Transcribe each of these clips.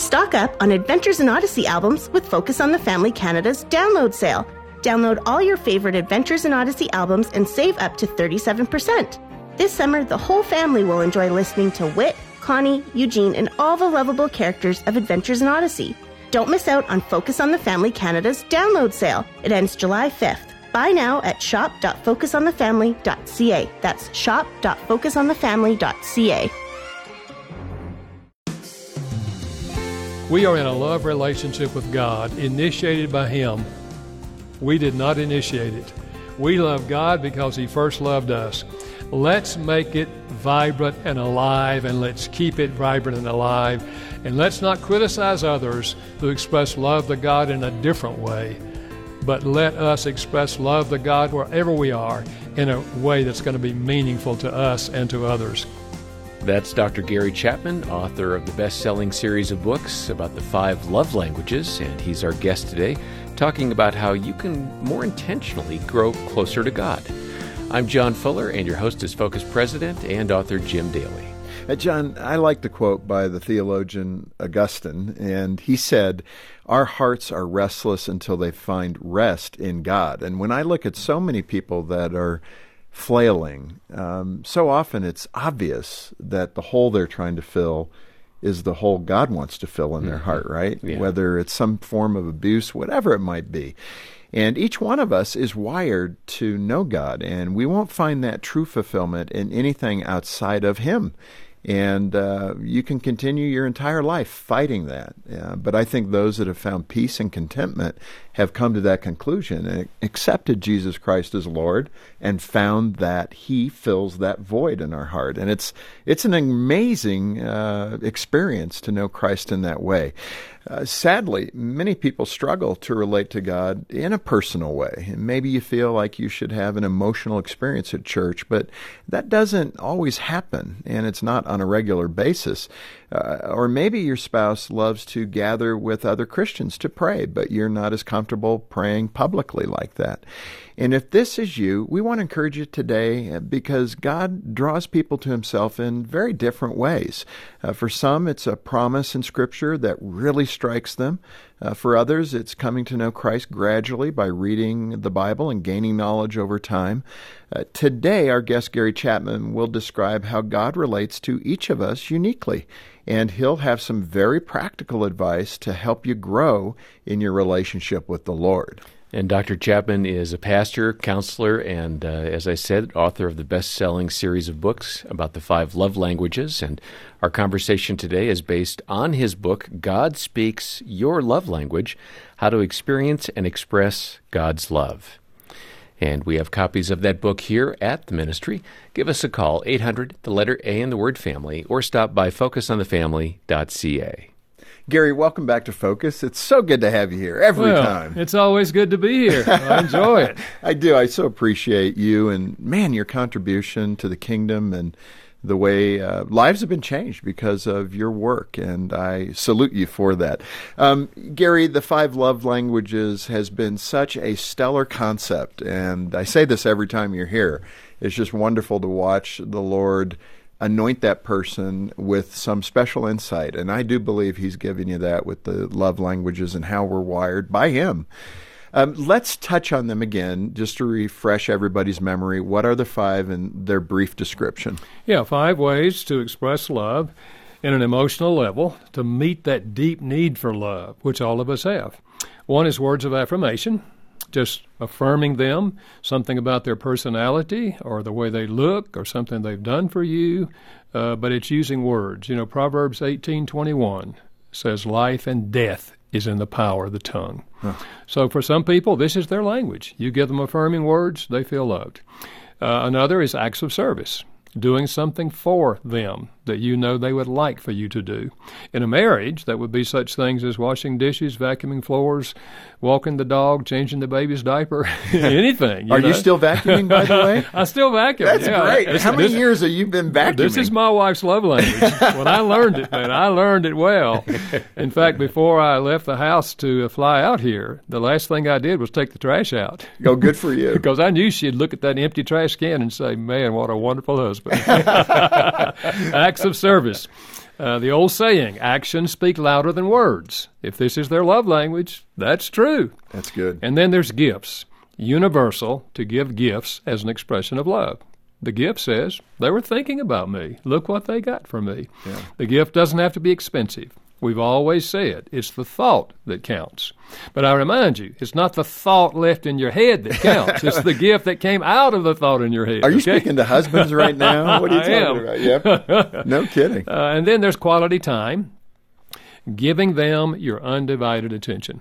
Stock up on Adventures in Odyssey albums with Focus on the Family Canada's download sale. Download all your favorite Adventures in Odyssey albums and save up to 37%. This summer, the whole family will enjoy listening to Whit, Connie, Eugene, and all the lovable characters of Adventures in Odyssey. Don't miss out on Focus on the Family Canada's download sale. It ends July 5th. Buy now at shop.focusonthefamily.ca. That's shop.focusonthefamily.ca. We are in a love relationship with God, initiated by Him. We did not initiate it. We love God because He first loved us. Let's make it vibrant and alive, and let's keep it vibrant and alive. And let's not criticize others who express love to God in a different way, but let us express love to God wherever we are in a way that's going to be meaningful to us and to others. That's Dr. Gary Chapman, author of the best selling series of books about the five love languages, and he's our guest today, talking about how you can more intentionally grow closer to God. I'm John Fuller, and your host is Focus President and author Jim Daly. Uh, John, I like the quote by the theologian Augustine, and he said, Our hearts are restless until they find rest in God. And when I look at so many people that are flailing. Um, so often it's obvious that the hole they're trying to fill is the hole God wants to fill in their mm-hmm. heart, right? Yeah. Whether it's some form of abuse, whatever it might be. And each one of us is wired to know God, and we won't find that true fulfillment in anything outside of Him. And uh, you can continue your entire life fighting that. Uh, but I think those that have found peace and contentment have come to that conclusion and accepted Jesus Christ as Lord and found that He fills that void in our heart. And it's it's an amazing uh, experience to know Christ in that way. Uh, sadly, many people struggle to relate to God in a personal way. maybe you feel like you should have an emotional experience at church, but that doesn't always happen, and it's not on a regular basis. Uh, or maybe your spouse loves to gather with other Christians to pray, but you're not as comfortable praying publicly like that. And if this is you, we want to encourage you today uh, because God draws people to Himself in very different ways. Uh, for some, it's a promise in Scripture that really strikes them. Uh, for others, it's coming to know Christ gradually by reading the Bible and gaining knowledge over time. Uh, today, our guest Gary Chapman will describe how God relates to each of us uniquely, and he'll have some very practical advice to help you grow in your relationship with the Lord. And Dr. Chapman is a pastor, counselor, and, uh, as I said, author of the best selling series of books about the five love languages. And our conversation today is based on his book, God Speaks Your Love Language How to Experience and Express God's Love. And we have copies of that book here at the ministry. Give us a call, 800, the letter A in the word family, or stop by focusonthefamily.ca. Gary, welcome back to Focus. It's so good to have you here every well, time. It's always good to be here. I enjoy it. I do. I so appreciate you and, man, your contribution to the kingdom and the way uh, lives have been changed because of your work, and I salute you for that. Um, Gary, the five love languages has been such a stellar concept, and I say this every time you're here. It's just wonderful to watch the Lord anoint that person with some special insight. And I do believe He's giving you that with the love languages and how we're wired by Him. Um, let's touch on them again, just to refresh everybody's memory. What are the five and their brief description? Yeah, five ways to express love in an emotional level to meet that deep need for love, which all of us have. One is words of affirmation just affirming them, something about their personality or the way they look or something they've done for you, uh, but it's using words. You know, Proverbs 18:21 says life and death is in the power of the tongue. Huh. So for some people, this is their language. You give them affirming words, they feel loved. Uh, another is acts of service doing something for them that you know they would like for you to do. In a marriage, that would be such things as washing dishes, vacuuming floors, walking the dog, changing the baby's diaper, anything. You Are know? you still vacuuming, by the way? I still vacuum. That's yeah. great. This, How many this, years have you been vacuuming? This is my wife's love language. when I learned it, man, I learned it well. In fact, before I left the house to fly out here, the last thing I did was take the trash out. Go, good for you. because I knew she'd look at that empty trash can and say, "Man, what a wonderful husband." Acts of service. Uh, the old saying, actions speak louder than words. If this is their love language, that's true. That's good. And then there's gifts. Universal to give gifts as an expression of love. The gift says, they were thinking about me. Look what they got for me. Yeah. The gift doesn't have to be expensive. We've always said it's the thought that counts. But I remind you, it's not the thought left in your head that counts. it's the gift that came out of the thought in your head. Are you okay? speaking to husbands right now? What are you talking about? Yep. No kidding. Uh, and then there's quality time, giving them your undivided attention.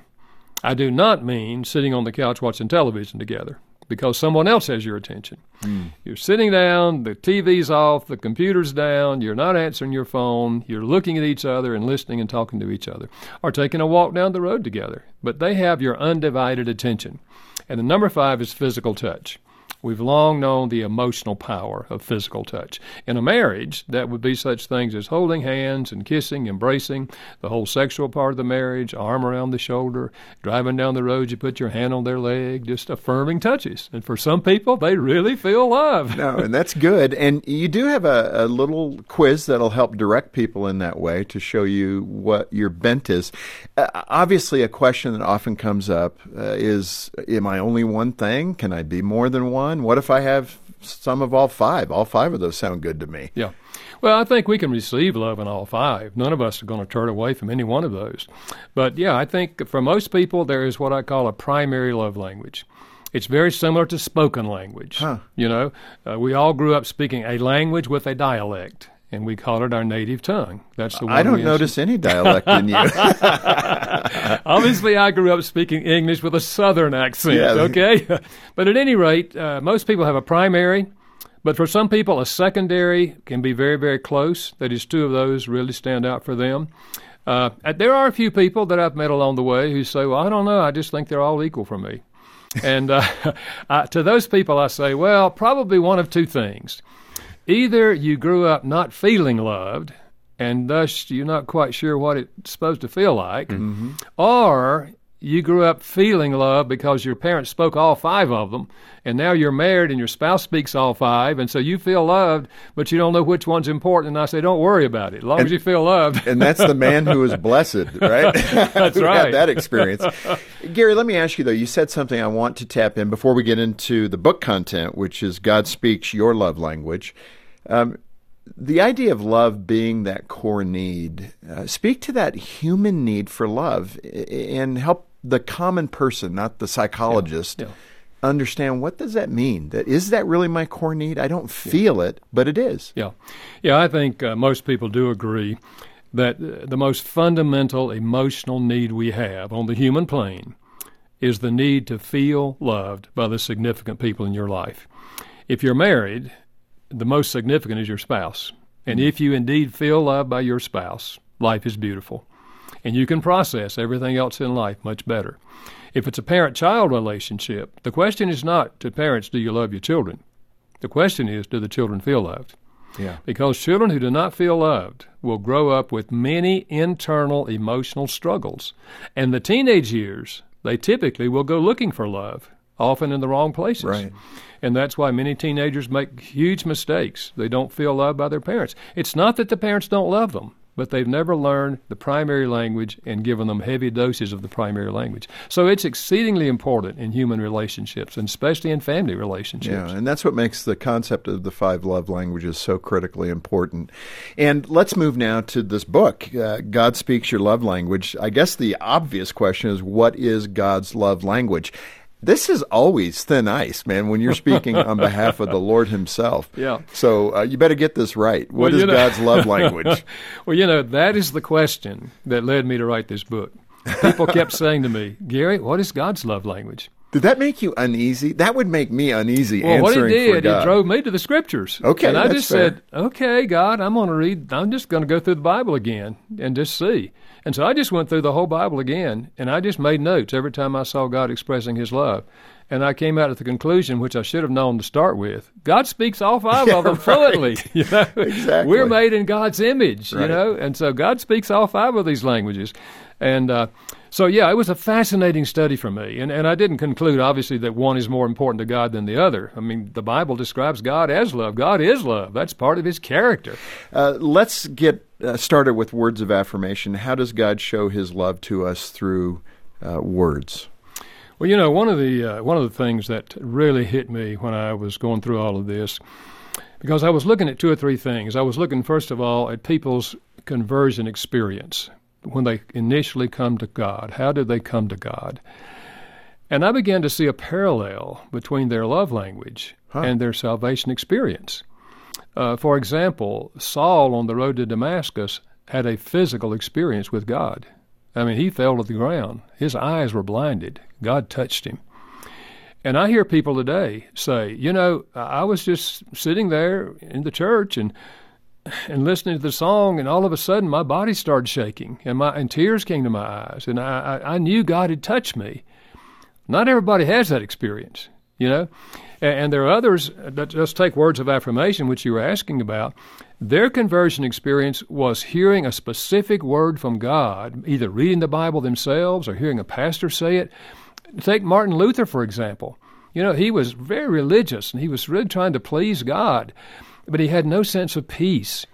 I do not mean sitting on the couch watching television together because someone else has your attention. Hmm. You're sitting down, the TV's off, the computer's down, you're not answering your phone, you're looking at each other and listening and talking to each other, or taking a walk down the road together. But they have your undivided attention. And the number five is physical touch. We've long known the emotional power of physical touch. In a marriage, that would be such things as holding hands and kissing, embracing, the whole sexual part of the marriage, arm around the shoulder, driving down the road, you put your hand on their leg, just affirming touches. And for some people, they really feel love. No, and that's good. And you do have a, a little quiz that'll help direct people in that way to show you what your bent is. Uh, obviously, a question that often comes up uh, is Am I only one thing? Can I be more than one? What if I have some of all five? All five of those sound good to me. Yeah. Well, I think we can receive love in all five. None of us are going to turn away from any one of those. But yeah, I think for most people, there is what I call a primary love language. It's very similar to spoken language. Huh. You know, uh, we all grew up speaking a language with a dialect, and we call it our native tongue. That's the one I don't notice any dialect in you. Obviously, I grew up speaking English with a Southern accent, Yeah. okay? but at any rate, uh, most people have a primary, but for some people, a secondary can be very, very close. That is, two of those really stand out for them. Uh, there are a few people that I've met along the way who say, Well, I don't know, I just think they're all equal for me. and uh, uh, to those people, I say, Well, probably one of two things. Either you grew up not feeling loved, and thus you're not quite sure what it's supposed to feel like, mm-hmm. or you grew up feeling love because your parents spoke all five of them, and now you're married and your spouse speaks all five, and so you feel loved, but you don't know which one's important. And I say, don't worry about it, as long as you feel loved. and that's the man who is blessed, right? That's Who right. Had that experience. Gary, let me ask you though. You said something I want to tap in before we get into the book content, which is God speaks your love language. Um, the idea of love being that core need. Uh, speak to that human need for love and help the common person, not the psychologist. Yeah. Understand what does that mean? That is that really my core need? I don't feel it, but it is. Yeah, yeah. I think uh, most people do agree that uh, the most fundamental emotional need we have on the human plane is the need to feel loved by the significant people in your life. If you're married, the most significant is your spouse, and if you indeed feel loved by your spouse, life is beautiful, and you can process everything else in life much better. If it's a parent-child relationship, the question is not to parents, do you love your children? The question is, do the children feel loved? Yeah. Because children who do not feel loved will grow up with many internal emotional struggles. And the teenage years, they typically will go looking for love, often in the wrong places. Right. And that's why many teenagers make huge mistakes. They don't feel loved by their parents. It's not that the parents don't love them, but they've never learned the primary language and given them heavy doses of the primary language. So it's exceedingly important in human relationships, and especially in family relationships. Yeah, and that's what makes the concept of the five love languages so critically important. And let's move now to this book, uh, God Speaks Your Love Language. I guess the obvious question is what is God's love language? This is always thin ice, man, when you're speaking on behalf of the Lord Himself. Yeah. So uh, you better get this right. What Well, is know- God's love language? well, you know, that is the question that led me to write this book. People kept saying to me, Gary, what is God's love language? Did that make you uneasy? That would make me uneasy Well, what for did, it drove me to the scriptures. Okay, and I just fair. said, "Okay, God, I'm going to read. I'm just going to go through the Bible again and just see." And so I just went through the whole Bible again, and I just made notes every time I saw God expressing His love. and I came out at the conclusion, which I should have known to start with. God speaks all five yeah, of them fluently. You know, exactly. We're made in God's image, right. you know, and so God speaks all five of these languages, and. Uh, so yeah, it was a fascinating study for me, and and I didn't conclude obviously that one is more important to God than the other. I mean, the Bible describes God as love. God is love. That's part of His character. Uh, let's get uh, started with words of affirmation. How does God show His love to us through uh, words? Well, you know, one of the uh, one of the things that really hit me when I was going through all of this, because I was looking at two or three things. I was looking first of all at people's conversion experience when they initially come to God. How did they come to God? And I began to see a parallel between their love language huh. and their salvation experience. Uh, for example, Saul on the road to Damascus had a physical experience with God. I mean, he fell to the ground. His eyes were blinded. God touched him. And I hear people today say, you know, I was just sitting there in the church and and listening to the song, and all of a sudden my body started shaking, and my and tears came to my eyes, and I, I, I knew God had touched me. Not everybody has that experience, you know, and, and there are others uh, that just take words of affirmation, which you were asking about. Their conversion experience was hearing a specific word from God, either reading the Bible themselves or hearing a pastor say it. Take Martin Luther, for example. You know, he was very religious and he was really trying to please God, but he had no sense of peace.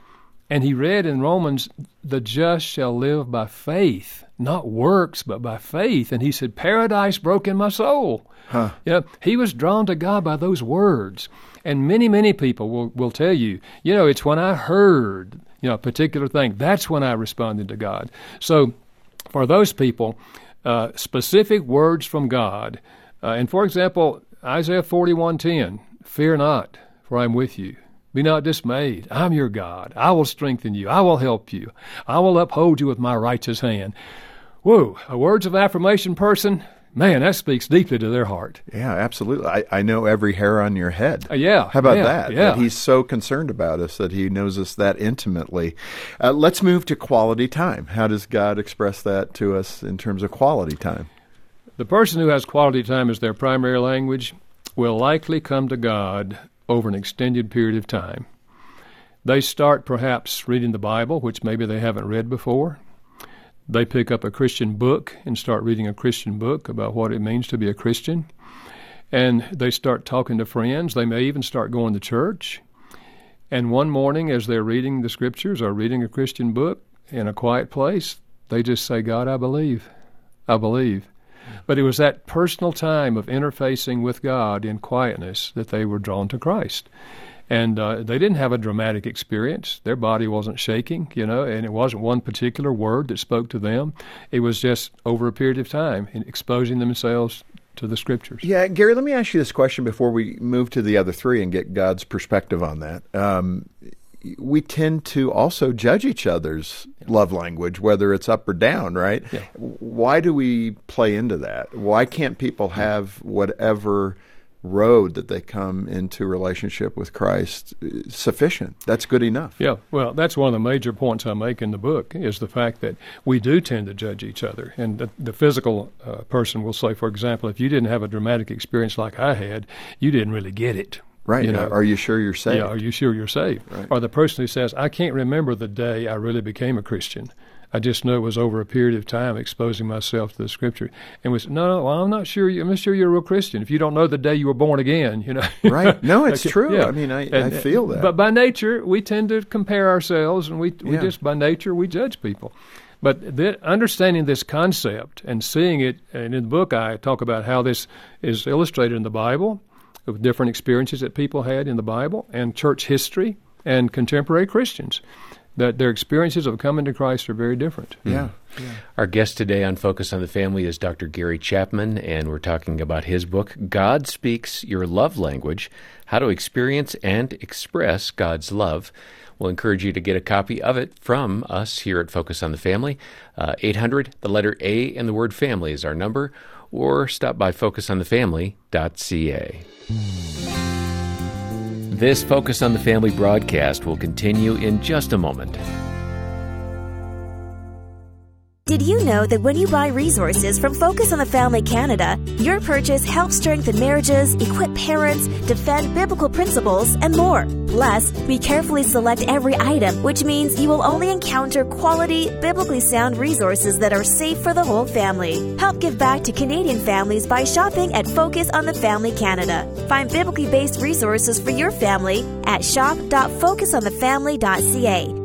And he read in Romans, the just shall live by faith, not works, but by faith. And he said, Paradise broke in my soul. Huh. You know, he was drawn to God by those words. And many, many people will, will tell you, you know, it's when I heard, you know, a particular thing, that's when I responded to God. So for those people, uh, specific words from God. Uh, and for example, Isaiah 41:10, "Fear not, for I am with you. Be not dismayed. I'm your God. I will strengthen you. I will help you. I will uphold you with my righteous hand." Whoa, a words of affirmation person, man, that speaks deeply to their heart. Yeah, absolutely. I, I know every hair on your head. Uh, yeah. How about yeah, that? Yeah. That he's so concerned about us that he knows us that intimately. Uh, let's move to quality time. How does God express that to us in terms of quality time? The person who has quality time as their primary language will likely come to God over an extended period of time. They start perhaps reading the Bible, which maybe they haven't read before. They pick up a Christian book and start reading a Christian book about what it means to be a Christian. And they start talking to friends. They may even start going to church. And one morning, as they're reading the scriptures or reading a Christian book in a quiet place, they just say, God, I believe. I believe. But it was that personal time of interfacing with God in quietness that they were drawn to Christ and uh, they didn't have a dramatic experience. Their body wasn't shaking, you know, and it wasn't one particular word that spoke to them. It was just over a period of time exposing themselves to the scriptures. Yeah, Gary, let me ask you this question before we move to the other three and get God's perspective on that. Um, we tend to also judge each other's yeah. love language, whether it's up or down, right? Yeah. Why do we play into that? Why can't people have whatever road that they come into relationship with Christ sufficient. That's good enough. Yeah, well, that's one of the major points I make in the book is the fact that we do tend to judge each other. And the, the physical uh, person will say, for example, if you didn't have a dramatic experience like I had, you didn't really get it. Right. You uh, know, are you sure you're saved? Yeah, are you sure you're saved? Right. Or the person who says, I can't remember the day I really became a Christian. I just know it was over a period of time exposing myself to the Scripture. And we said, no, no, well, I'm not sure. You, I'm not sure you're a real Christian if you don't know the day you were born again. You know, right? No, it's okay. true. Yeah. I mean, I, and, I feel that. But by nature, we tend to compare ourselves, and we we yeah. just by nature we judge people. But the, understanding this concept and seeing it, and in the book I talk about how this is illustrated in the Bible, with different experiences that people had in the Bible and church history and contemporary Christians that their experiences of coming to Christ are very different. Yeah. yeah. Our guest today on Focus on the Family is Dr. Gary Chapman, and we're talking about his book, God Speaks Your Love Language How to Experience and Express God's Love. We'll encourage you to get a copy of it from us here at Focus on the Family. Uh, 800, the letter A and the word family is our number, or stop by focusonthefamily.ca. This Focus on the Family broadcast will continue in just a moment. Did you know that when you buy resources from Focus on the Family Canada, your purchase helps strengthen marriages, equip parents, defend biblical principles, and more? Plus, we carefully select every item, which means you will only encounter quality, biblically sound resources that are safe for the whole family. Help give back to Canadian families by shopping at Focus on the Family Canada. Find biblically based resources for your family at shop.focusonthefamily.ca.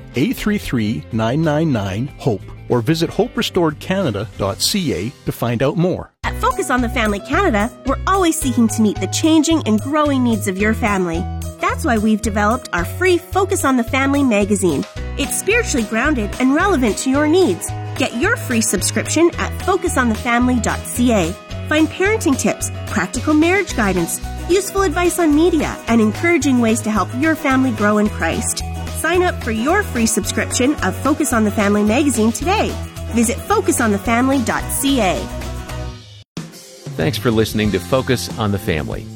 833 999 HOPE or visit hoperestoredcanada.ca to find out more. At Focus on the Family Canada, we're always seeking to meet the changing and growing needs of your family. That's why we've developed our free Focus on the Family magazine. It's spiritually grounded and relevant to your needs. Get your free subscription at focusonthefamily.ca. Find parenting tips, practical marriage guidance, useful advice on media, and encouraging ways to help your family grow in Christ. Sign up for your free subscription of Focus on the Family magazine today. Visit focusonthefamily.ca. Thanks for listening to Focus on the Family.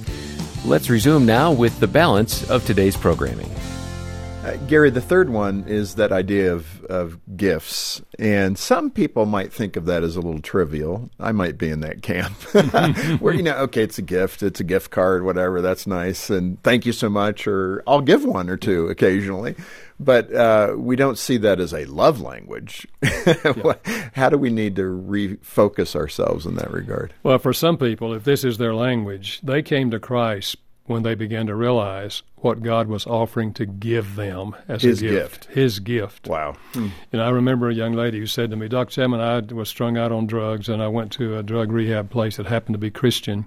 Let's resume now with the balance of today's programming. Uh, Gary, the third one is that idea of, of gifts. And some people might think of that as a little trivial. I might be in that camp. Where, you know, okay, it's a gift, it's a gift card, whatever, that's nice. And thank you so much, or I'll give one or two occasionally. But uh, we don't see that as a love language. How do we need to refocus ourselves in that regard? Well, for some people, if this is their language, they came to Christ when they began to realize what God was offering to give them as His a gift. gift. His gift. Wow. Hmm. You know, I remember a young lady who said to me, Dr. Chapman, I was strung out on drugs, and I went to a drug rehab place that happened to be Christian.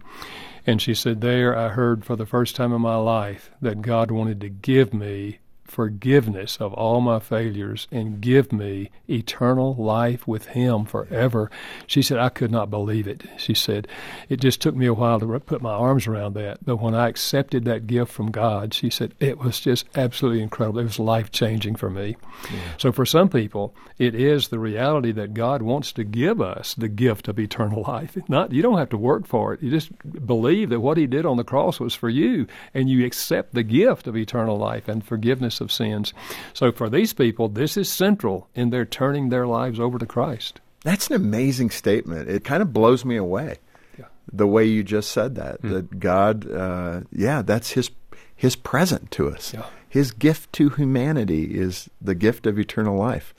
And she said, There I heard for the first time in my life that God wanted to give me forgiveness of all my failures and give me eternal life with Him forever. She said, I could not believe it. She said, It just took me a while to put my arms around that. But when I accepted that gift from God, she said, it was just absolutely incredible. It was life changing for me. Yeah. So for some people, it is the reality that God wants to give us the gift of eternal life. Not You don't have to work for it. You just believe that what He did on the cross was for you, and you accept the gift of eternal life and forgiveness of sins. So for these people, this is central in their turning their lives over to Christ. That's an amazing statement. It kind of blows me away. Yeah. The way you just said that, mm. that God, uh, yeah, that's His His present to us. Yeah. His gift to humanity is the gift of eternal life.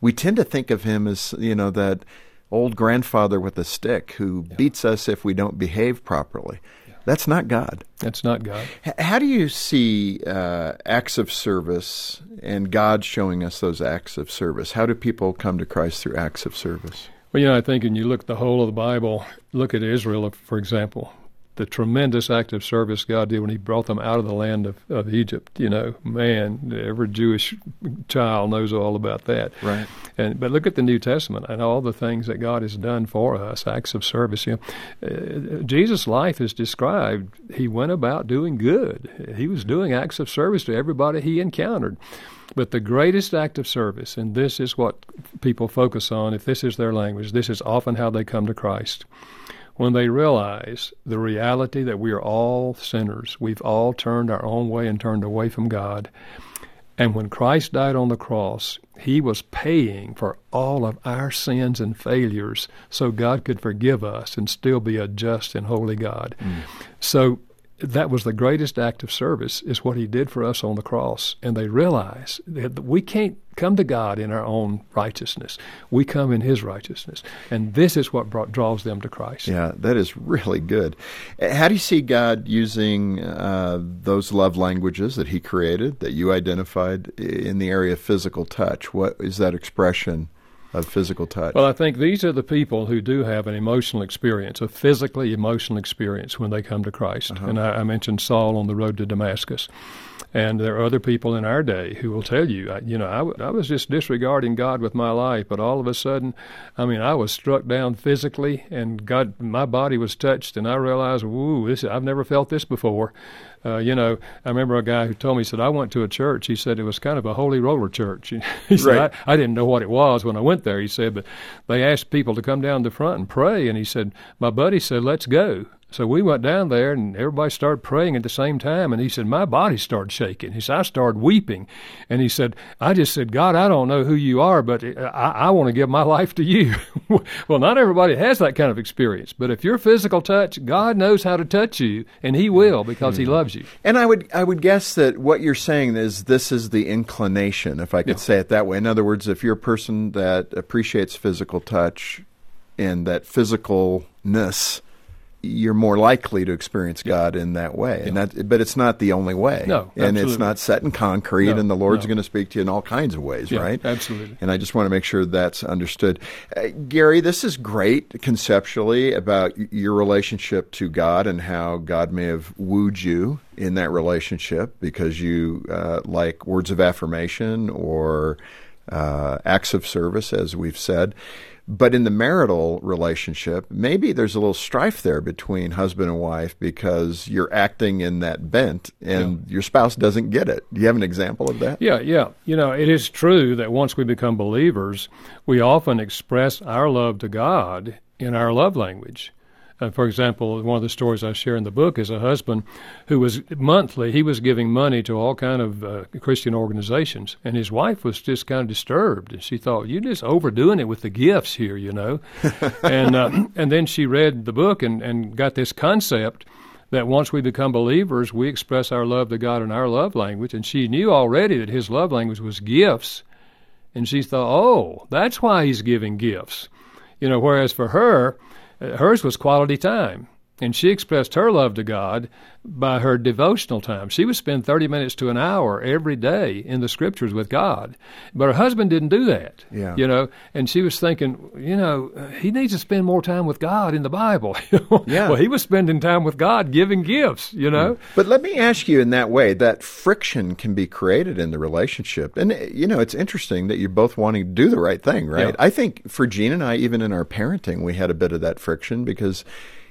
We tend to think of Him as you know that old grandfather with a stick who yeah. beats us if we don't behave properly. That's not God. That's not God. H- how do you see uh, acts of service and God showing us those acts of service? How do people come to Christ through acts of service? Well, you know, I think when you look at the whole of the Bible, look at Israel, for example the tremendous act of service God did when He brought them out of the land of, of Egypt. You know, man, every Jewish child knows all about that. Right. And but look at the New Testament and all the things that God has done for us, acts of service. You know, uh, Jesus' life is described. He went about doing good. He was doing acts of service to everybody he encountered. But the greatest act of service, and this is what people focus on, if this is their language, this is often how they come to Christ when they realize the reality that we are all sinners, we've all turned our own way and turned away from God. And when Christ died on the cross, he was paying for all of our sins and failures so God could forgive us and still be a just and holy God. Mm. So that was the greatest act of service is what he did for us on the cross. And they realize that we can't come to god in our own righteousness. We come in his righteousness. And this is what brought, draws them to christ. Yeah that is really good. How do you see god using uh, those love languages that he created that you identified in the area of physical touch? What is that expression of physical touch? Well, I think these are the people who do have an emotional experience, a physically emotional experience when they come to Christ. Uh-huh. And I, I mentioned Saul on the road to Damascus. And there are other people in our day who will tell you, I- you know, I was just disregarding God with my life, but all of a sudden, I mean, I was struck down physically, and God, my body was touched, and I realized, woo, this, I've never felt this before. Uh, you know, I remember a guy who told me, he said, I went to a church. He said it was kind of a holy roller church. he said, Right. I, I didn't know what it was when I went there, he said, but they asked people to come down the front and pray. And he said, My buddy said, Let's go. So we went down there and everybody started praying at the same time. And he said, My body started shaking. He said, I started weeping. And he said, I just said, God, I don't know who you are, but I, I want to give my life to you. well, not everybody has that kind of experience. But if you're physical touch, God knows how to touch you, and He will because He hmm. loves you. And I would I would guess that what you're saying is this is the inclination, if I could say it that way. In other words, if you're a person that appreciates physical touch and that physicalness, you're more likely to experience God in that way. And that but it's not the only way. No, and it's not set in concrete No, and the Lord's no. going to speak to you in all kinds of ways, Yeah, right? absolutely. And I just want to make sure that's understood. Uh, Gary, this is great conceptually about your relationship to God and how God may have wooed you in that relationship because you uh, like words of affirmation or uh, acts of service, as we've said. But in the marital relationship, maybe there's a little strife there between husband and wife because you're acting in that bent and your spouse doesn't get it. Do you have an example of that? Yeah, yeah. You know, it is true that once we become believers, we often express our love to God in our love language. Uh, for example, one of the stories I share in the book is a husband who was monthly he was giving money to all kind of uh, Christian organizations, and his wife was just kind of disturbed, and she thought, "You're just overdoing it with the gifts here," you know. and uh, and then she read the book and and got this concept that once we become believers, we express our love to God in our love language. And she knew already that his love language was gifts. And she thought, oh, that's why he's giving gifts. You know, whereas for her, hers was quality time. And she expressed her love to God by her devotional time. She would spend 30 minutes to an hour every day in the scriptures with God. But her husband didn't do that. Yeah. You know, and she was thinking, you know, he needs to spend more time with God in the Bible. Yeah. well, he was spending time with God giving gifts, you know? Mm. But let me ask you in that way that friction can be created in the relationship. And, you know, it's interesting that you're both wanting to do the right thing, right? Yeah. I think for Jean and I, even in our parenting, we had a bit of that friction because,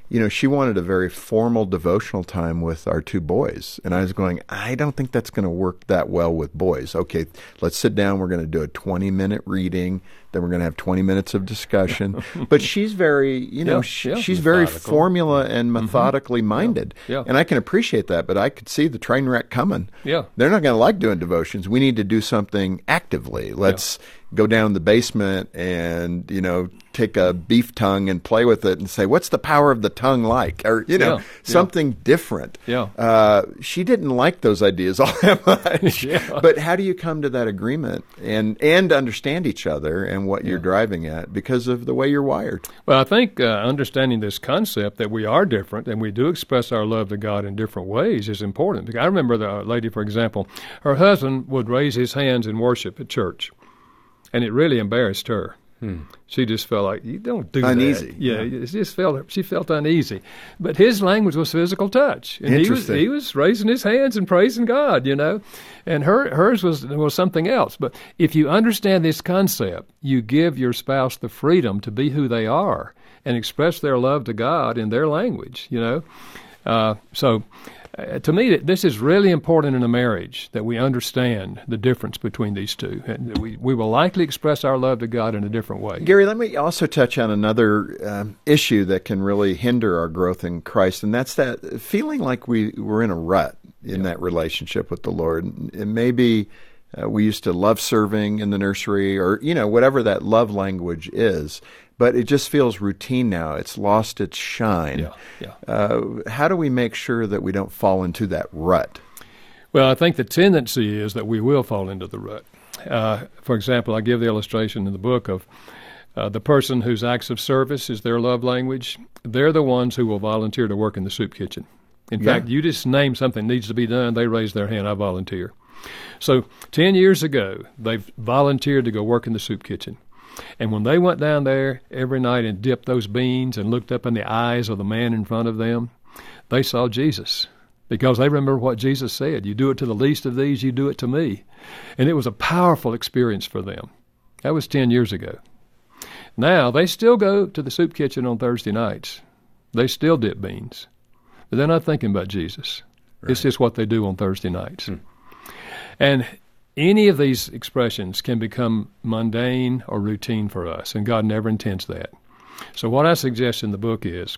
you know, she wanted a very formal devotional time with our two boys. And I was going, I don't think that's going to work that well with boys. Okay, let's sit down. We're going to do a 20 minute reading. Then we're going to have 20 minutes of discussion. but she's very, you know, Yeah, sh- yeah. she's very formula and methodically minded. Yeah. And I can appreciate that, but I could see the train wreck coming. Yeah. They're not going to like doing devotions. We need to do something actively. Let's go down the basement and, you know, take a beef tongue and play with it and say, what's the power of the tongue like? Or, you know, something different. Yeah. Uh, she didn't like those ideas all that much. Yeah. But how do you come to that agreement and, and understand each other and what you're driving at because of the way you're wired? Well, I think uh, understanding this concept that we are different and we do express our love to God in different ways is important. Because I remember the lady, for example, her husband would raise his hands in worship at church, and it really embarrassed her. She just felt like you don't do Uneasy. that. Yeah, it just felt she felt uneasy. But his language was physical touch, and he was he was raising his hands and praising God, you know, and her hers was was something else. But if you understand this concept, you give your spouse the freedom to be who they are and express their love to God in their language, you know. Uh, so. Uh, to me, this is really important in a marriage that we understand the difference between these two, and we, we will likely express our love to God in a different way. Gary, let me also touch on another um, issue that can really hinder our growth in Christ, and that's that feeling like we we're in a rut in that relationship with the Lord. And maybe uh, we used to love serving in the nursery, or you know whatever that love language is, but it just feels routine now. It's lost its shine. Yeah, yeah. Uh, how do we make sure that we don't fall into that rut? Well, I think the tendency is that we will fall into the rut. Uh, for example, I give the illustration in the book of uh, the person whose acts of service is their love language. They're the ones who will volunteer to work in the soup kitchen. In Yeah. fact, you just name something needs to be done, they raise their hand, I volunteer. So, 10 years ago, they've volunteered to go work in the soup kitchen. And when they went down there every night and dipped those beans and looked up in the eyes of the man in front of them, they saw Jesus because they remember what Jesus said You do it to the least of these, you do it to me. And it was a powerful experience for them. That was 10 years ago. Now, they still go to the soup kitchen on Thursday nights, they still dip beans, but they're not thinking about Jesus. Right. It's just what they do on Thursday nights. Hmm. And any of these expressions can become mundane or routine for us, and God never intends that. So, what I suggest in the book is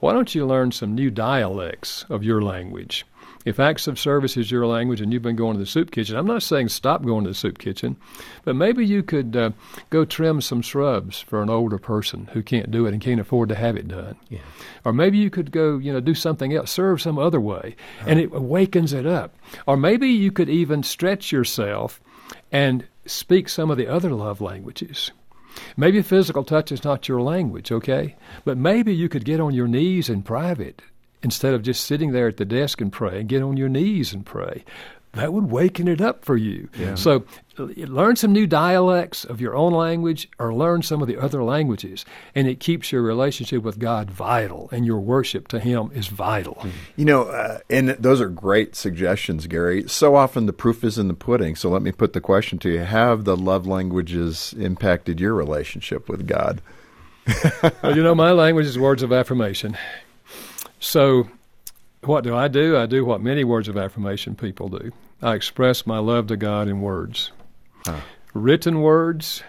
why don't you learn some new dialects of your language? If acts of service is your language and you've been going to the soup kitchen, I'm not saying stop going to the soup kitchen, but maybe you could uh, go trim some shrubs for an older person who can't do it and can't afford to have it done. Yeah. Or maybe you could go, you know, do something else, serve some other way, and it awakens it up. Or maybe you could even stretch yourself and speak some of the other love languages. Maybe physical touch is not your language, okay? But maybe you could get on your knees in private instead of just sitting there at the desk and pray and get on your knees and pray that would waken it up for you. Yeah. So learn some new dialects of your own language or learn some of the other languages and it keeps your relationship with God vital and your worship to him is vital. You know, uh, and those are great suggestions, Gary. So often the proof is in the pudding. So let me put the question to you. Have the love languages impacted your relationship with God? well, you know, my language is words of affirmation. So, what do I do? I do what many words of affirmation people do. I express my love to God in words. Huh. Written words,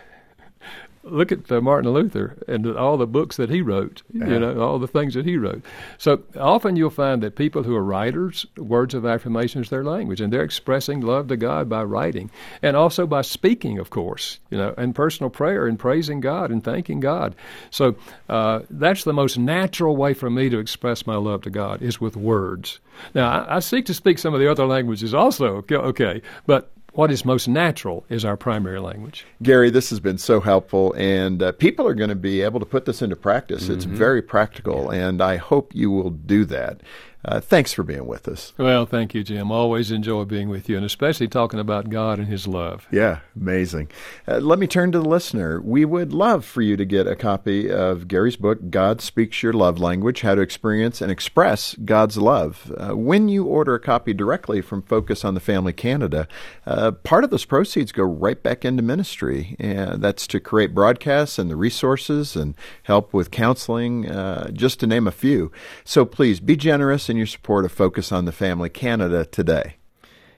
look at uh, Martin Luther and all the books that he wrote, yeah. you know, all the things that he wrote. So often you'll find that people who are writers, words of affirmation is their language, and they're expressing love to God by writing and also by speaking, of course, you know, and personal prayer and praising God and thanking God. So uh, that's the most natural way for me to express my love to God is with words. Now, I, I seek to speak some of the other languages also, okay, but what is most natural is our primary language. Gary, this has been so helpful, and uh, people are going to be able to put this into practice. Mm-hmm. It's very practical, yeah. and I hope you will do that. Uh, thanks for being with us. Well, thank you, Jim. Always enjoy being with you, and especially talking about God and His love. Yeah, amazing. Uh, let me turn to the listener. We would love for you to get a copy of Gary's book, God Speaks Your Love Language How to Experience and Express God's Love. Uh, when you order a copy directly from Focus on the Family Canada, uh, part of those proceeds go right back into ministry. And that's to create broadcasts and the resources and help with counseling, uh, just to name a few. So please be generous in your support of Focus on the Family Canada today.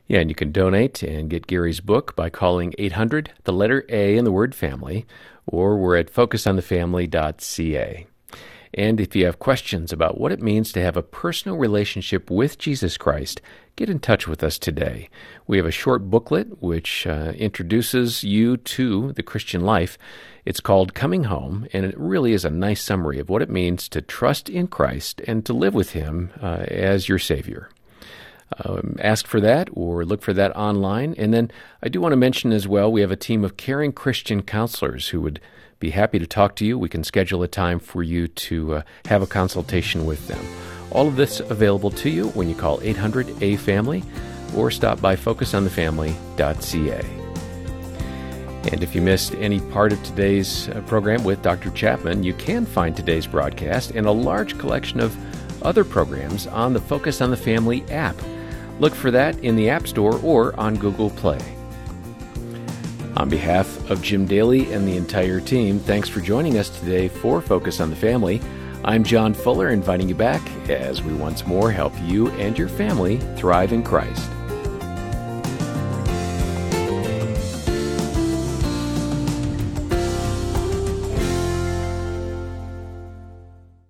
Yeah, and you can donate and get Gary's book by calling 800, the letter A in the word family, or we're at focusonthefamily.ca. And if you have questions about what it means to have a personal relationship with Jesus Christ, get in touch with us today. We have a short booklet which uh, introduces you to the Christian life. It's called Coming Home, and it really is a nice summary of what it means to trust in Christ and to live with Him uh, as your Savior. Um, ask for that or look for that online. And then I do want to mention as well, we have a team of caring Christian counselors who would be happy to talk to you. We can schedule a time for you to uh, have a consultation with them. All of this available to you when you call 800 A Family or stop by focusonthefamily.ca. And if you missed any part of today's uh, program with Dr. Chapman, you can find today's broadcast and a large collection of other programs on the Focus on the Family app. Look for that in the App Store or on Google Play. On behalf of Jim Daly and the entire team, thanks for joining us today for Focus on the Family. I'm John Fuller, inviting you back as we once more help you and your family thrive in Christ.